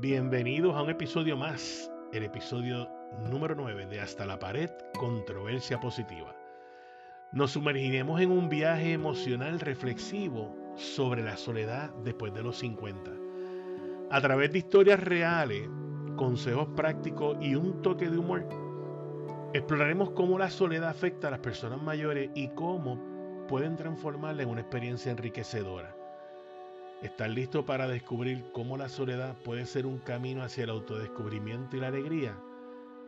Bienvenidos a un episodio más, el episodio número 9 de Hasta la Pared, Controversia Positiva. Nos sumergiremos en un viaje emocional reflexivo sobre la soledad después de los 50. A través de historias reales, consejos prácticos y un toque de humor, exploraremos cómo la soledad afecta a las personas mayores y cómo pueden transformarla en una experiencia enriquecedora. ¿Estás listo para descubrir cómo la soledad puede ser un camino hacia el autodescubrimiento y la alegría?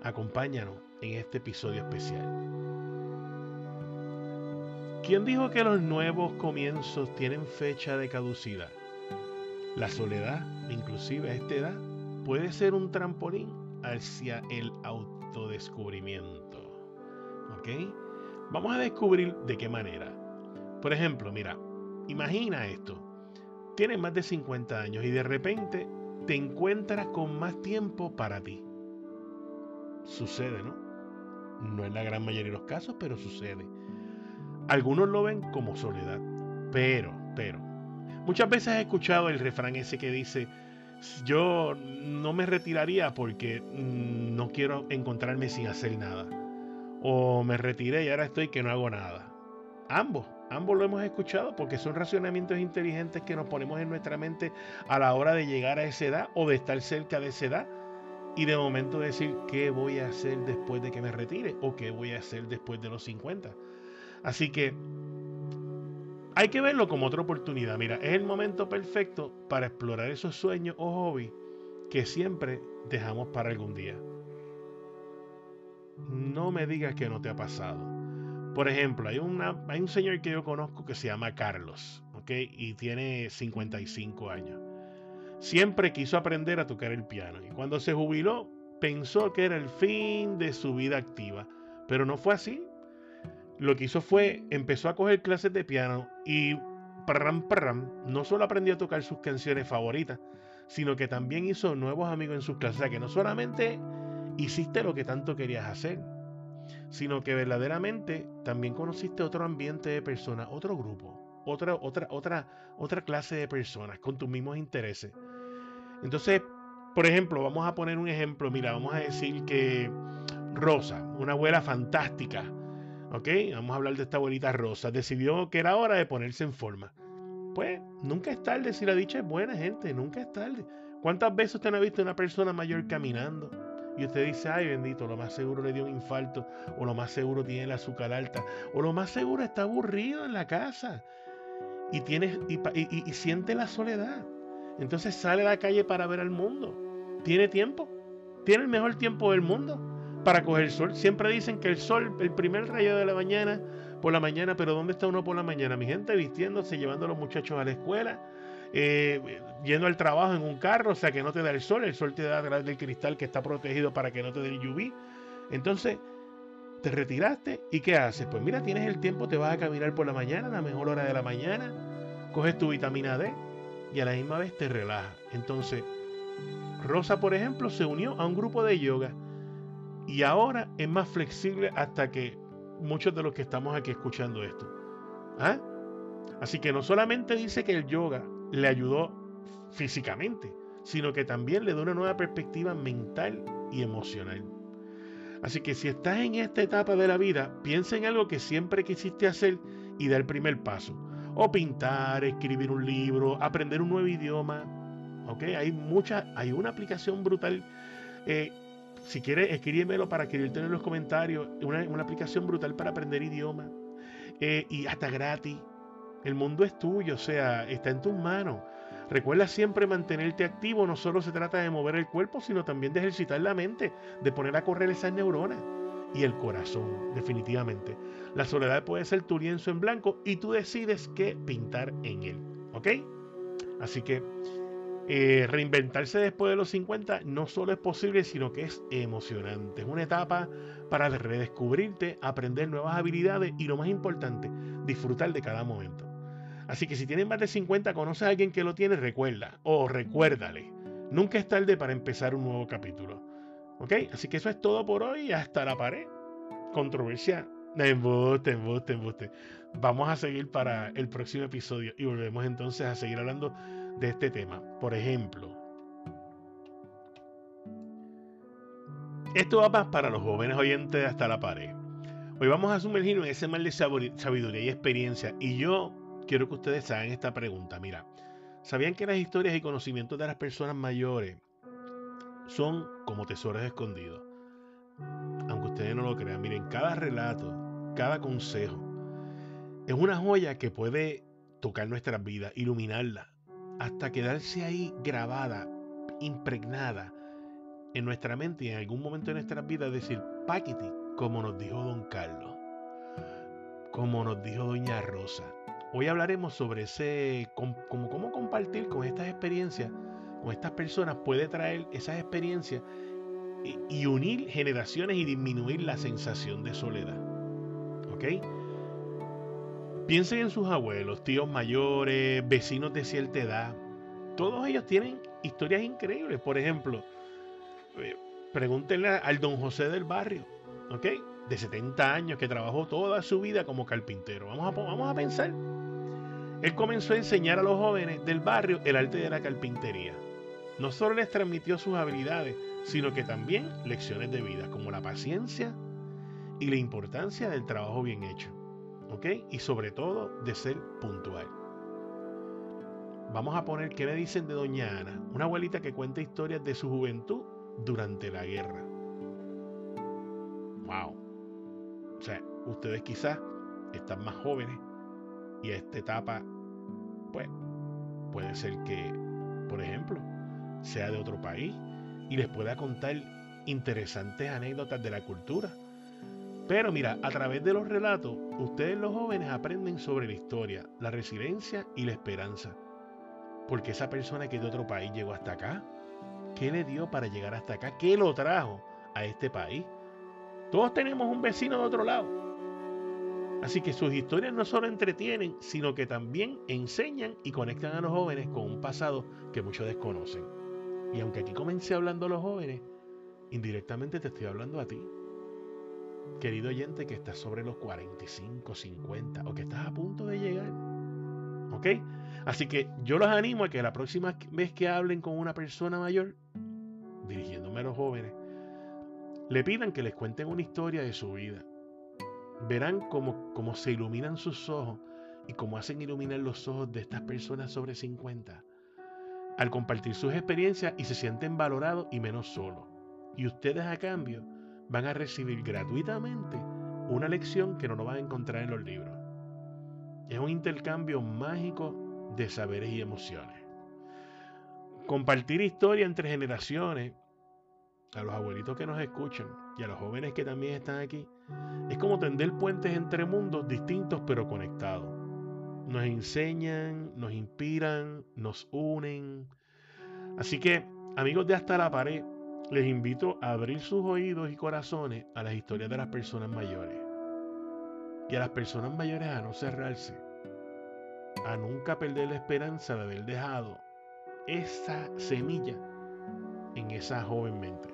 Acompáñanos en este episodio especial. ¿Quién dijo que los nuevos comienzos tienen fecha de caducidad? La soledad, inclusive a esta edad, puede ser un trampolín hacia el autodescubrimiento. ¿Ok? Vamos a descubrir de qué manera. Por ejemplo, mira, imagina esto tienes más de 50 años y de repente te encuentras con más tiempo para ti. Sucede, ¿no? No en la gran mayoría de los casos, pero sucede. Algunos lo ven como soledad, pero, pero, muchas veces he escuchado el refrán ese que dice, yo no me retiraría porque mm, no quiero encontrarme sin hacer nada. O me retiré y ahora estoy que no hago nada. Ambos, ambos lo hemos escuchado porque son racionamientos inteligentes que nos ponemos en nuestra mente a la hora de llegar a esa edad o de estar cerca de esa edad y de momento decir qué voy a hacer después de que me retire o qué voy a hacer después de los 50. Así que hay que verlo como otra oportunidad. Mira, es el momento perfecto para explorar esos sueños o hobbies que siempre dejamos para algún día. No me digas que no te ha pasado. Por ejemplo, hay, un señor que yo conozco que se llama Carlos, ¿ok? Y tiene 55 años. Siempre quiso aprender a tocar el piano y cuando se jubiló pensó que era el fin de su vida activa, pero no fue así. Lo que hizo fue, empezó a coger clases de piano y no solo aprendió a tocar sus canciones favoritas, sino que también hizo nuevos amigos en sus clases. O que no solamente hiciste lo que tanto querías hacer, sino que verdaderamente también conociste otro ambiente de personas, otro grupo, otra, otra, otra, otra clase de personas con tus mismos intereses. Entonces, por ejemplo, vamos a poner un ejemplo, mira, vamos a decir que Rosa, una abuela fantástica, ¿ok? Vamos a hablar de esta abuelita Rosa, decidió que era hora de ponerse en forma. Pues nunca es tarde si la dicha es buena, gente, nunca es tarde. ¿Cuántas veces usted ha visto una persona mayor caminando? Y usted dice, ay bendito, lo más seguro le dio un infarto, o lo más seguro tiene el azúcar alta, o lo más seguro está aburrido en la casa y, tiene, y, siente la soledad. Entonces sale a la calle para ver al mundo. Tiene tiempo, tiene el mejor tiempo del mundo para coger sol. Siempre dicen que el sol, el primer rayo de la mañana, por la mañana, pero ¿dónde está uno por la mañana? Mi gente vistiéndose, llevando a los muchachos a la escuela, eh, yendo al trabajo en un carro, o sea que no te da el sol, el sol te da a del cristal que está protegido para que no te dé el. Entonces, te retiraste y ¿qué haces? Pues mira, tienes el tiempo, te vas a caminar por la mañana, la mejor hora de la mañana, coges tu vitamina D y a la misma vez te relajas. Entonces, Rosa, por ejemplo, se unió a un grupo de yoga y ahora es más flexible hasta que muchos de los que estamos aquí escuchando esto. ¿Ah? Así que no solamente dice que el yoga le ayudó físicamente, sino que también le da una nueva perspectiva mental y emocional. Así que si estás en esta etapa de la vida, piensa en algo que siempre quisiste hacer y da el primer paso. O pintar, escribir un libro, aprender un nuevo idioma. ¿Ok? Hay hay una aplicación brutal. Eh, si quieres, escríbemelo para escribirte en los comentarios. Una, una aplicación brutal para aprender idioma. Eh, y hasta gratis. El mundo es tuyo, o sea, está en tus manos. Recuerda siempre mantenerte activo, no solo se trata de mover el cuerpo, sino también de ejercitar la mente, de poner a correr esas neuronas y el corazón, definitivamente. La soledad puede ser tu lienzo en blanco y tú decides qué pintar en él, ¿ok? Así que eh, reinventarse después de los 50 no solo es posible, sino que es emocionante. Es una etapa para redescubrirte, aprender nuevas habilidades y lo más importante, disfrutar de cada momento. Así que si tienes más de 50, conoces a alguien que lo tiene, recuerda o recuérdale. Nunca es tarde para empezar un nuevo capítulo. ¿Ok? Así que eso es todo por hoy. Hasta la pared. Controversia. Embuste, embuste, embuste. Vamos a seguir para el próximo episodio y volvemos entonces a seguir hablando de este tema. Por ejemplo, Esto va más para los jóvenes oyentes de hasta la pared. Hoy vamos a sumergirnos en ese mal de sabiduría y experiencia. Y yo quiero que ustedes hagan esta pregunta. Mira, ¿sabían que las historias y conocimientos de las personas mayores son como tesoros escondidos? Aunque ustedes no lo crean, miren, cada relato, cada consejo, es una joya que puede tocar nuestras vidas, iluminarla, hasta quedarse ahí grabada, impregnada en nuestra mente y en algún momento de nuestras vidas decir, Paquiti, como nos dijo don Carlos, como nos dijo doña Rosa. Hoy hablaremos sobre ese, cómo compartir con estas experiencias, con estas personas, puede traer esas experiencias y, y unir generaciones y disminuir la sensación de soledad. ¿Ok? Piensen en sus abuelos, tíos mayores, vecinos de cierta edad. Todos ellos tienen historias increíbles. Por ejemplo, eh, pregúntenle al don José del barrio, ¿ok? De 70 años que trabajó toda su vida como carpintero. Vamos a, vamos a pensar. Él comenzó a enseñar a los jóvenes del barrio el arte de la carpintería. No solo les transmitió sus habilidades, sino que también lecciones de vida, como la paciencia y la importancia del trabajo bien hecho. ¿Ok? Y sobre todo de ser puntual. Vamos a poner qué me dicen de Doña Ana, una abuelita que cuenta historias de su juventud durante la guerra. Wow. O sea, ustedes quizás están más jóvenes y a esta etapa, pues, puede ser que, por ejemplo, sea de otro país y les pueda contar interesantes anécdotas de la cultura. Pero mira, a través de los relatos, ustedes los jóvenes aprenden sobre la historia, la resiliencia y la esperanza. Porque esa persona que de otro país llegó hasta acá, ¿Qué le dio para llegar hasta acá? ¿Qué lo trajo a este país? Todos tenemos un vecino de otro lado. Así que sus historias no solo entretienen, sino que también enseñan y conectan a los jóvenes con un pasado que muchos desconocen. Y aunque aquí comencé hablando a los jóvenes, indirectamente te estoy hablando a ti. Querido oyente que estás sobre los 45, 50 o que estás a punto de llegar. ¿Ok? Así que yo los animo a que la próxima vez que hablen con una persona mayor, dirigiéndome a los jóvenes, le pidan que les cuenten una historia de su vida. Verán cómo, cómo se iluminan sus ojos y cómo hacen iluminar los ojos de estas personas sobre 50 al compartir sus experiencias y se sienten valorados y menos solos. Y ustedes a cambio van a recibir gratuitamente una lección que no lo van a encontrar en los libros. Es un intercambio mágico de saberes y emociones. Compartir historia entre generaciones, a los abuelitos que nos escuchan y a los jóvenes que también están aquí, es como tender puentes entre mundos distintos pero conectados. Nos enseñan, nos inspiran, nos unen. Así que, amigos de Hasta la Pared, les invito a abrir sus oídos y corazones a las historias de las personas mayores. Y a las personas mayores a no cerrarse a nunca perder la esperanza de haber dejado esa semilla en esa joven mente.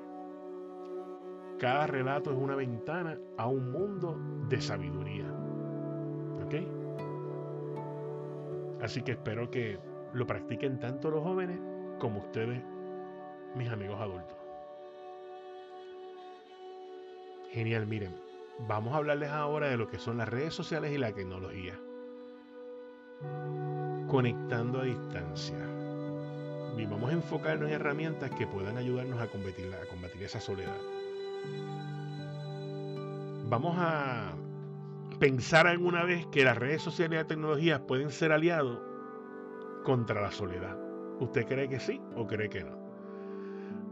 Cada relato es una ventana a un mundo de sabiduría. ¿Ok? Así que espero que lo practiquen tanto los jóvenes como ustedes, mis amigos adultos. Genial, miren, vamos a hablarles ahora de lo que son las redes sociales y la tecnología conectando a distancia. Y vamos a enfocarnos en herramientas que puedan ayudarnos a combatir, a combatir esa soledad. Vamos a pensar alguna vez que las redes sociales y las tecnologías pueden ser aliados contra la soledad. ¿Usted cree que sí o cree que no?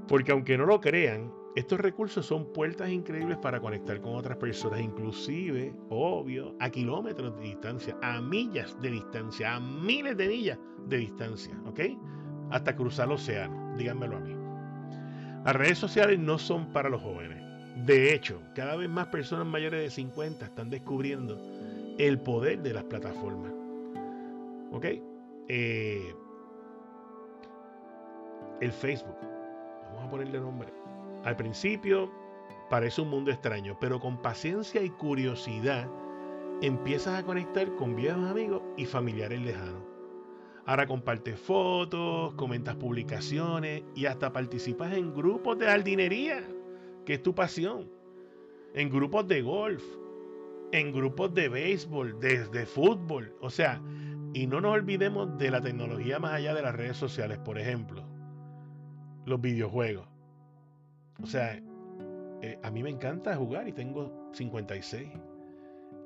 Porque aunque no lo crean, estos recursos son puertas increíbles para conectar con otras personas, inclusive, obvio, a kilómetros de distancia, a millas de distancia, a miles de millas de distancia, ¿ok? Hasta cruzar el océano, díganmelo a mí. Las redes sociales no son para los jóvenes. De hecho, cada vez más personas mayores de 50 están descubriendo el poder de las plataformas. ¿Ok? Eh, el Facebook. Vamos a ponerle nombre al principio parece un mundo extraño, pero con paciencia y curiosidad empiezas a conectar con viejos amigos y familiares lejanos. Ahora compartes fotos, comentas publicaciones y hasta participas en grupos de jardinería. que es tu pasión, en grupos de golf, en grupos de béisbol, de, fútbol, o sea, y no nos olvidemos de la tecnología más allá de las redes sociales, por ejemplo, los videojuegos. O sea, eh, a mí me encanta jugar y tengo 56.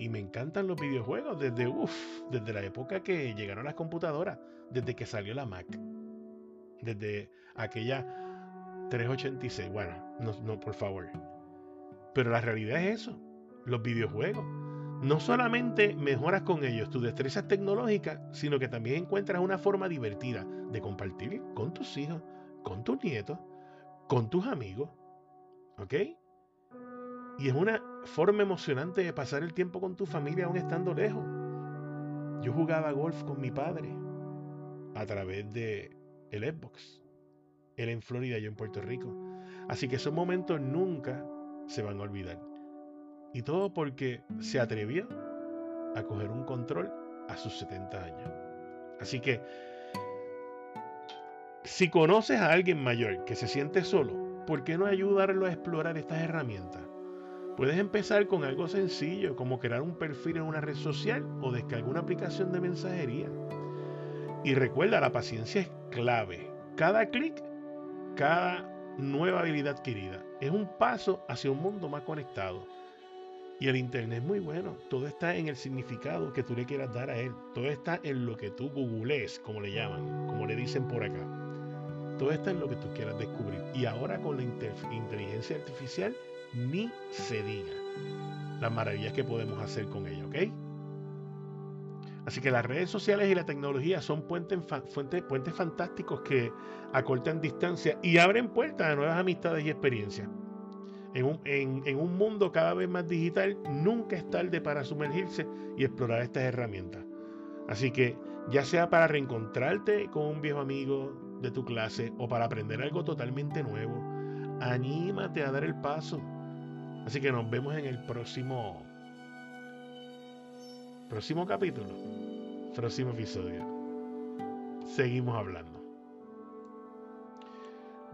Y me encantan los videojuegos desde, uf, desde la época que llegaron las computadoras, desde que salió la Mac. Desde aquella 386. Bueno, no, no, por favor. Pero la realidad es eso. Los videojuegos. No solamente mejoras con ellos tus destrezas tecnológicas, sino que también encuentras una forma divertida de compartir con tus hijos, con tus nietos, con tus amigos. ¿Ok? Y es una forma emocionante de pasar el tiempo con tu familia aún estando lejos. Yo jugaba golf con mi padre a través de el Xbox. Él en Florida, yo en Puerto Rico. Así que esos momentos nunca se van a olvidar. Y todo porque se atrevió a coger un control a sus 70 años. Así que, si conoces a alguien mayor que se siente solo, ¿por qué no ayudarlo a explorar estas herramientas? Puedes empezar con algo sencillo como crear un perfil en una red social o descargar una aplicación de mensajería. Y recuerda, la paciencia es clave. Cada clic, cada nueva habilidad adquirida es un paso hacia un mundo más conectado. Y el Internet es muy bueno. Todo está en el significado que tú le quieras dar a él. Todo está en lo que tú googlees, como le llaman, como le dicen por acá. Todo está en lo que tú quieras descubrir. Y ahora con la inteligencia artificial ni se diga las maravillas que podemos hacer con ella, ¿ok? Así que las redes sociales y la tecnología son puentes, puentes fantásticos que acortan distancia y abren puertas a nuevas amistades y experiencias. En un, en un, mundo cada vez más digital, nunca es tarde para sumergirse y explorar estas herramientas. Así que, ya sea para reencontrarte con un viejo amigo de tu clase o para aprender algo totalmente nuevo, anímate a dar el paso Así que nos vemos en el próximo próximo capítulo, próximo episodio. Seguimos hablando.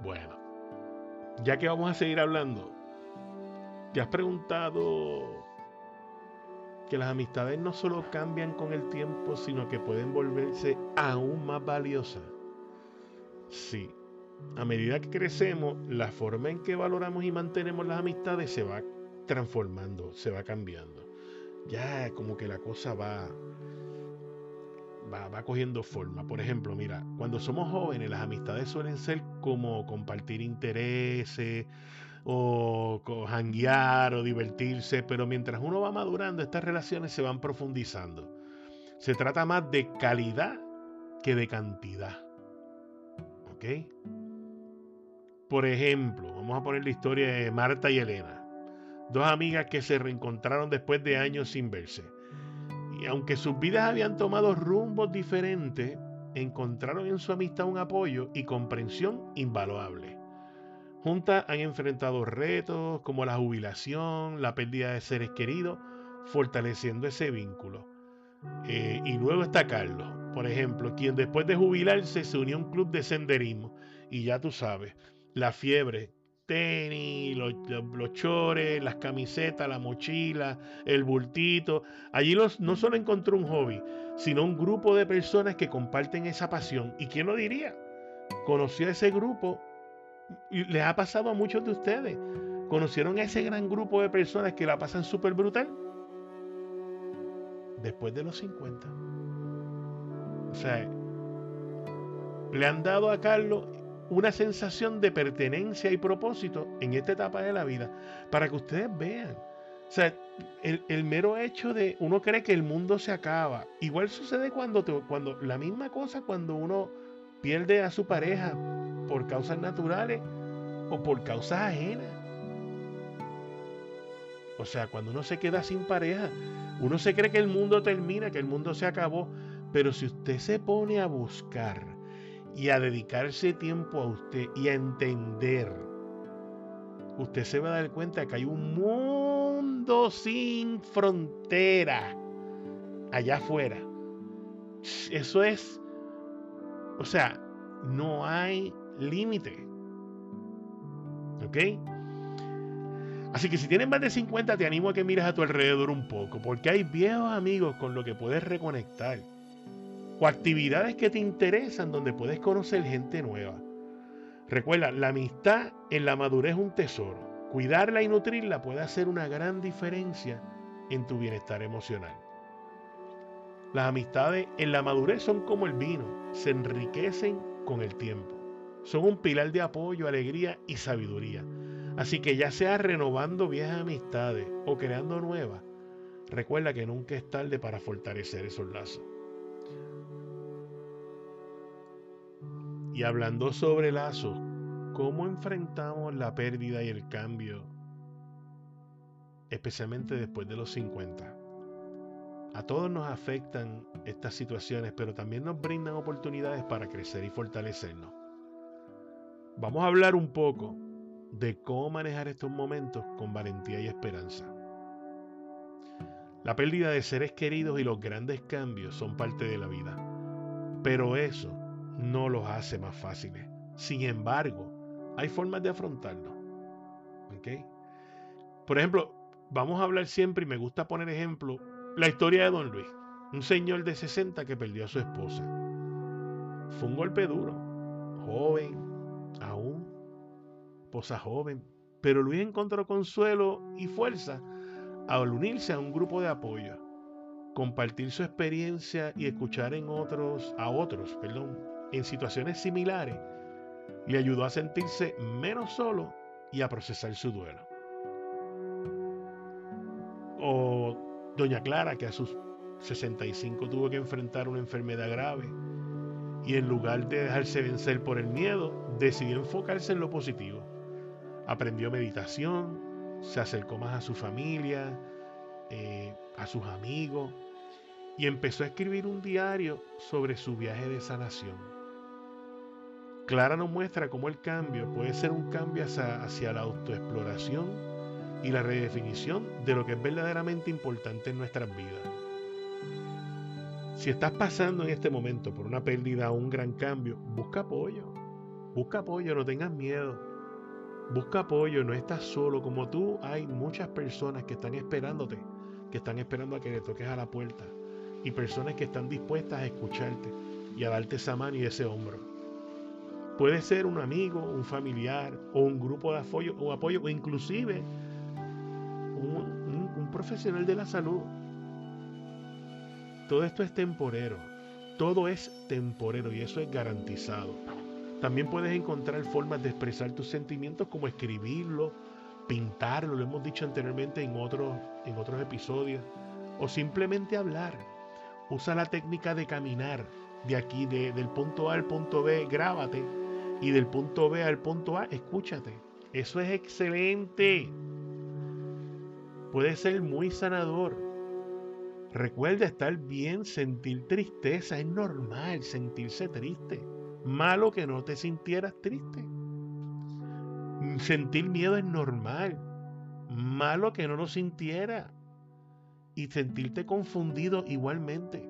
Bueno, ya que vamos a seguir hablando, ¿te has preguntado que las amistades no solo cambian con el tiempo, sino que pueden volverse aún más valiosas? Sí, a medida que crecemos, la forma en que valoramos y mantenemos las amistades se va transformando, se va cambiando. Ya como que la cosa va, va, va cogiendo forma. Por ejemplo, mira, cuando somos jóvenes, las amistades suelen ser como compartir intereses o janguear o divertirse, pero mientras uno va madurando, estas relaciones se van profundizando. Se trata más de calidad que de cantidad. ¿Ok? Por ejemplo, vamos a poner la historia de Marta y Elena, dos amigas que se reencontraron después de años sin verse. Y aunque sus vidas habían tomado rumbos diferentes, encontraron en su amistad un apoyo y comprensión invaluable. Juntas han enfrentado retos como la jubilación, la pérdida de seres queridos, fortaleciendo ese vínculo. Eh, y luego está Carlos, por ejemplo, quien después de jubilarse se unió a un club de senderismo. Y ya tú sabes, la fiebre, tenis, los, chores, las camisetas, la mochila, el bultito. Allí los, no solo encontró un hobby, sino un grupo de personas que comparten esa pasión. ¿Y quién lo diría? Conoció a ese grupo y les ha pasado a muchos de ustedes. ¿Conocieron a ese gran grupo de personas que la pasan súper brutal? Después de los 50. O sea, le han dado a Carlos una sensación de pertenencia y propósito en esta etapa de la vida, para que ustedes vean. O sea, el, mero hecho de uno cree que el mundo se acaba. Igual sucede cuando, cuando la misma cosa cuando uno pierde a su pareja por causas naturales o por causas ajenas. O sea, cuando uno se queda sin pareja, uno se cree que el mundo termina, que el mundo se acabó. Pero si usted se pone a buscar y a dedicarse tiempo a usted y a entender, usted se va a dar cuenta que hay un mundo sin frontera allá afuera. Eso es, o sea, no hay límite. ¿Ok? Así que si tienes más de 50, te animo a que mires a tu alrededor un poco, porque hay viejos amigos con los que puedes reconectar, o actividades que te interesan donde puedes conocer gente nueva. Recuerda, la amistad en la madurez es un tesoro. Cuidarla y nutrirla puede hacer una gran diferencia en tu bienestar emocional. Las amistades en la madurez son como el vino, se enriquecen con el tiempo. Son un pilar de apoyo, alegría y sabiduría. Así que ya sea renovando viejas amistades o creando nuevas, recuerda que nunca es tarde para fortalecer esos lazos. Y hablando sobre lazos, ¿cómo enfrentamos la pérdida y el cambio, especialmente después de los 50? A todos nos afectan estas situaciones, pero también nos brindan oportunidades para crecer y fortalecernos. Vamos a hablar un poco de cómo manejar estos momentos con valentía y esperanza. La pérdida de seres queridos y los grandes cambios son parte de la vida, pero eso no los hace más fáciles. Sin embargo, hay formas de afrontarlo. Por ejemplo, vamos a hablar siempre, y me gusta poner ejemplo, la historia de Don Luis, un señor de 60 que perdió a su esposa. Fue un golpe duro, joven, aún, esposa joven, pero Luis encontró consuelo y fuerza al unirse a un grupo de apoyo, compartir su experiencia y escuchar en otros, a otros, perdón, en situaciones similares, le ayudó a sentirse menos solo y a procesar su duelo. O Doña Clara, que a sus 65 tuvo que enfrentar una enfermedad grave y en lugar de dejarse vencer por el miedo, decidió enfocarse en lo positivo. Aprendió meditación, se acercó más a su familia, eh, a sus amigos y empezó a escribir un diario sobre su viaje de sanación. Clara nos muestra cómo el cambio puede ser un cambio hacia, la autoexploración y la redefinición de lo que es verdaderamente importante en nuestras vidas. Si estás pasando en este momento por una pérdida o un gran cambio, busca apoyo. Busca apoyo, no tengas miedo. Busca apoyo, no estás solo. Como tú, hay muchas personas que están esperándote, que están esperando a que le toques a la puerta. Y personas que están dispuestas a escucharte y a darte esa mano y ese hombro. Puede ser un amigo, un familiar o un grupo de apoyo o, apoyo, o inclusive un, profesional de la salud. Todo esto es temporero. Todo es temporero y eso es garantizado. También puedes encontrar formas de expresar tus sentimientos como escribirlo, pintarlo, lo hemos dicho anteriormente en otros, en otros episodios, o simplemente hablar. Usa la técnica de caminar de aquí, de, del punto A al punto B, grábate y del punto B al punto A, escúchate. Eso es excelente. Puede ser muy sanador. Recuerda estar bien, sentir tristeza. Es normal sentirse triste. Malo que no te sintieras triste. Sentir miedo es normal. Malo que no lo sintiera. Y sentirte confundido igualmente.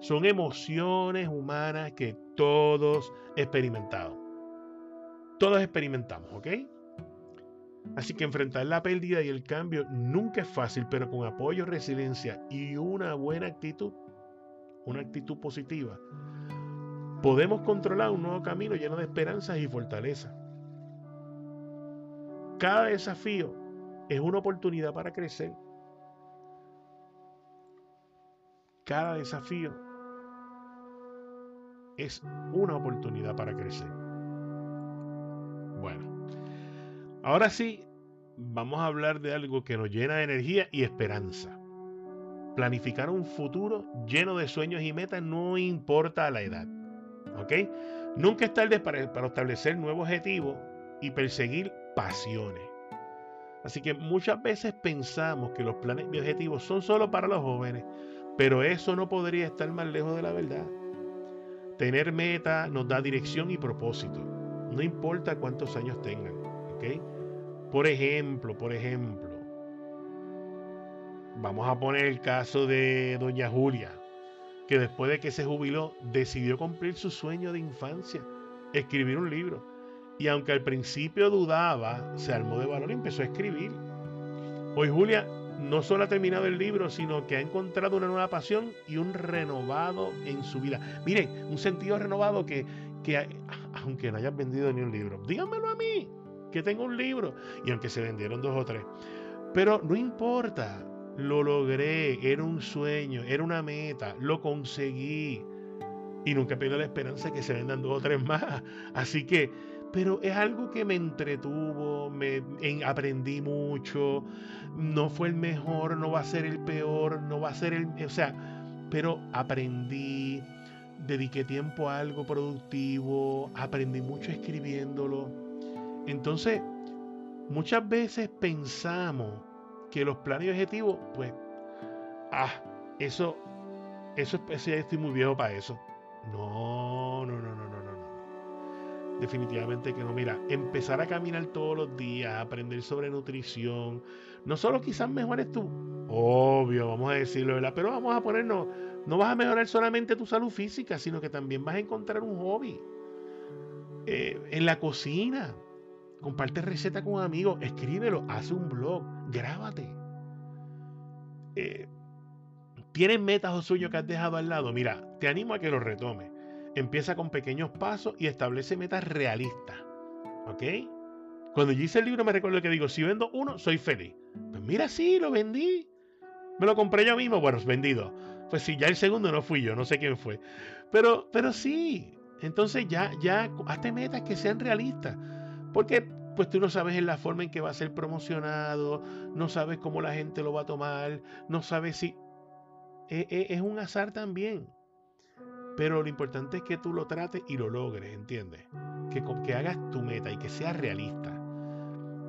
Son emociones humanas que todos experimentamos. Todos experimentamos, ¿ok? Así que enfrentar la pérdida y el cambio nunca es fácil, pero con apoyo, resiliencia y una buena actitud, una actitud positiva, podemos controlar un nuevo camino lleno de esperanzas y fortaleza. Cada desafío es una oportunidad para crecer. Cada desafío es una oportunidad para crecer. Bueno, ahora sí, vamos a hablar de algo que nos llena de energía y esperanza. Planificar un futuro lleno de sueños y metas no importa la edad. ¿Ok? Nunca es tarde para, para establecer nuevos objetivos y perseguir pasiones. Así que muchas veces pensamos que los planes y objetivos son solo para los jóvenes, pero eso no podría estar más lejos de la verdad. Tener meta nos da dirección y propósito no importa cuántos años tengan. Por ejemplo, por ejemplo, vamos a poner el caso de doña Julia, que después de que se jubiló decidió cumplir su sueño de infancia, escribir un libro. Y aunque al principio dudaba, se armó de valor y empezó a escribir. Hoy Julia no solo ha terminado el libro, sino que ha encontrado una nueva pasión y un renovado en su vida. Miren, un sentido renovado que, que aunque no hayas vendido ni un libro, díganmelo a mí, que tengo un libro. Y aunque se vendieron dos o tres. Pero no importa, lo logré, era un sueño, era una meta, lo conseguí. Y nunca pierdo la esperanza de que se vendan dos o tres más. Así que, pero es algo que me entretuvo, me aprendí mucho. No fue el mejor, no va a ser el peor, no va a ser el. O sea, pero aprendí, dediqué tiempo a algo productivo, aprendí mucho escribiéndolo. Entonces, muchas veces pensamos que los planes y objetivos, pues, ah, eso, eso, eso ya estoy muy viejo para eso. No, no, no, no, no, no. Definitivamente que no. Mira, empezar a caminar todos los días, aprender sobre nutrición, no solo quizás mejores tú, obvio, vamos a decirlo, ¿verdad? Pero vamos a ponernos, no vas a mejorar solamente tu salud física, sino que también vas a encontrar un hobby. Eh, en la cocina, comparte receta con amigos, escríbelo, haz un blog, grábate. Eh, ¿Tienes metas o sueños que has dejado al lado? Mira, te animo a que los retomes. Empieza con pequeños pasos y establece metas realistas. ¿Ok? Cuando yo hice el libro me recuerdo que digo, si vendo uno, soy feliz. Pues mira, sí, lo vendí. Me lo compré yo mismo. Bueno, vendido. Pues sí, ya el segundo no fui yo, no sé quién fue. Pero, pero sí. Entonces ya, ya, hazte metas que sean realistas. Porque pues tú no sabes en la forma en que va a ser promocionado, no sabes cómo la gente lo va a tomar, no sabes si... E, e, es un azar también. Pero lo importante es que tú lo trates y lo logres, ¿entiendes? Que, que hagas tu meta y que sea realista.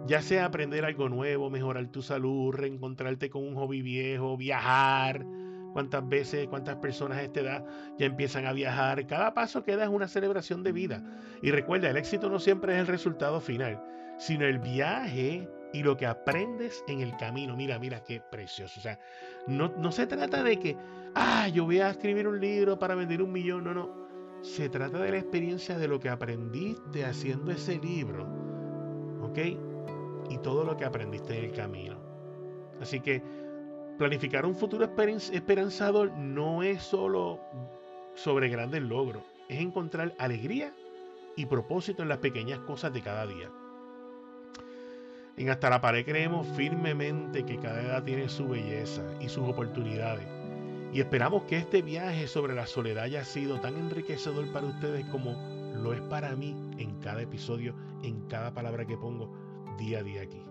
Ya sea aprender algo nuevo, mejorar tu salud, reencontrarte con un hobby viejo, viajar, cuántas veces, cuántas personas a esta edad ya empiezan a viajar. Cada paso que da es una celebración de vida. Y recuerda, el éxito no siempre es el resultado final, sino el viaje y lo que aprendes en el camino. Mira, mira qué precioso. O sea, no, no se trata de que, ah, yo voy a escribir un libro para vender un millón. No, no. Se trata de la experiencia de lo que aprendiste haciendo ese libro. ¿Ok? Y todo lo que aprendiste en el camino. Así que Planificar un futuro esperanzador no es solo sobre grandes logros, es encontrar alegría y propósito en las pequeñas cosas de cada día. En Hasta la Pared creemos firmemente que cada edad tiene su belleza y sus oportunidades. Y esperamos que este viaje sobre la soledad haya sido tan enriquecedor para ustedes como lo es para mí en cada episodio, en cada palabra que pongo día a día aquí.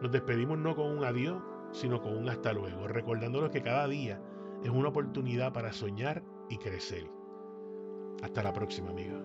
Nos despedimos no con un adiós, sino con un hasta luego, recordándolos que cada día es una oportunidad para soñar y crecer. Hasta la próxima, amiga.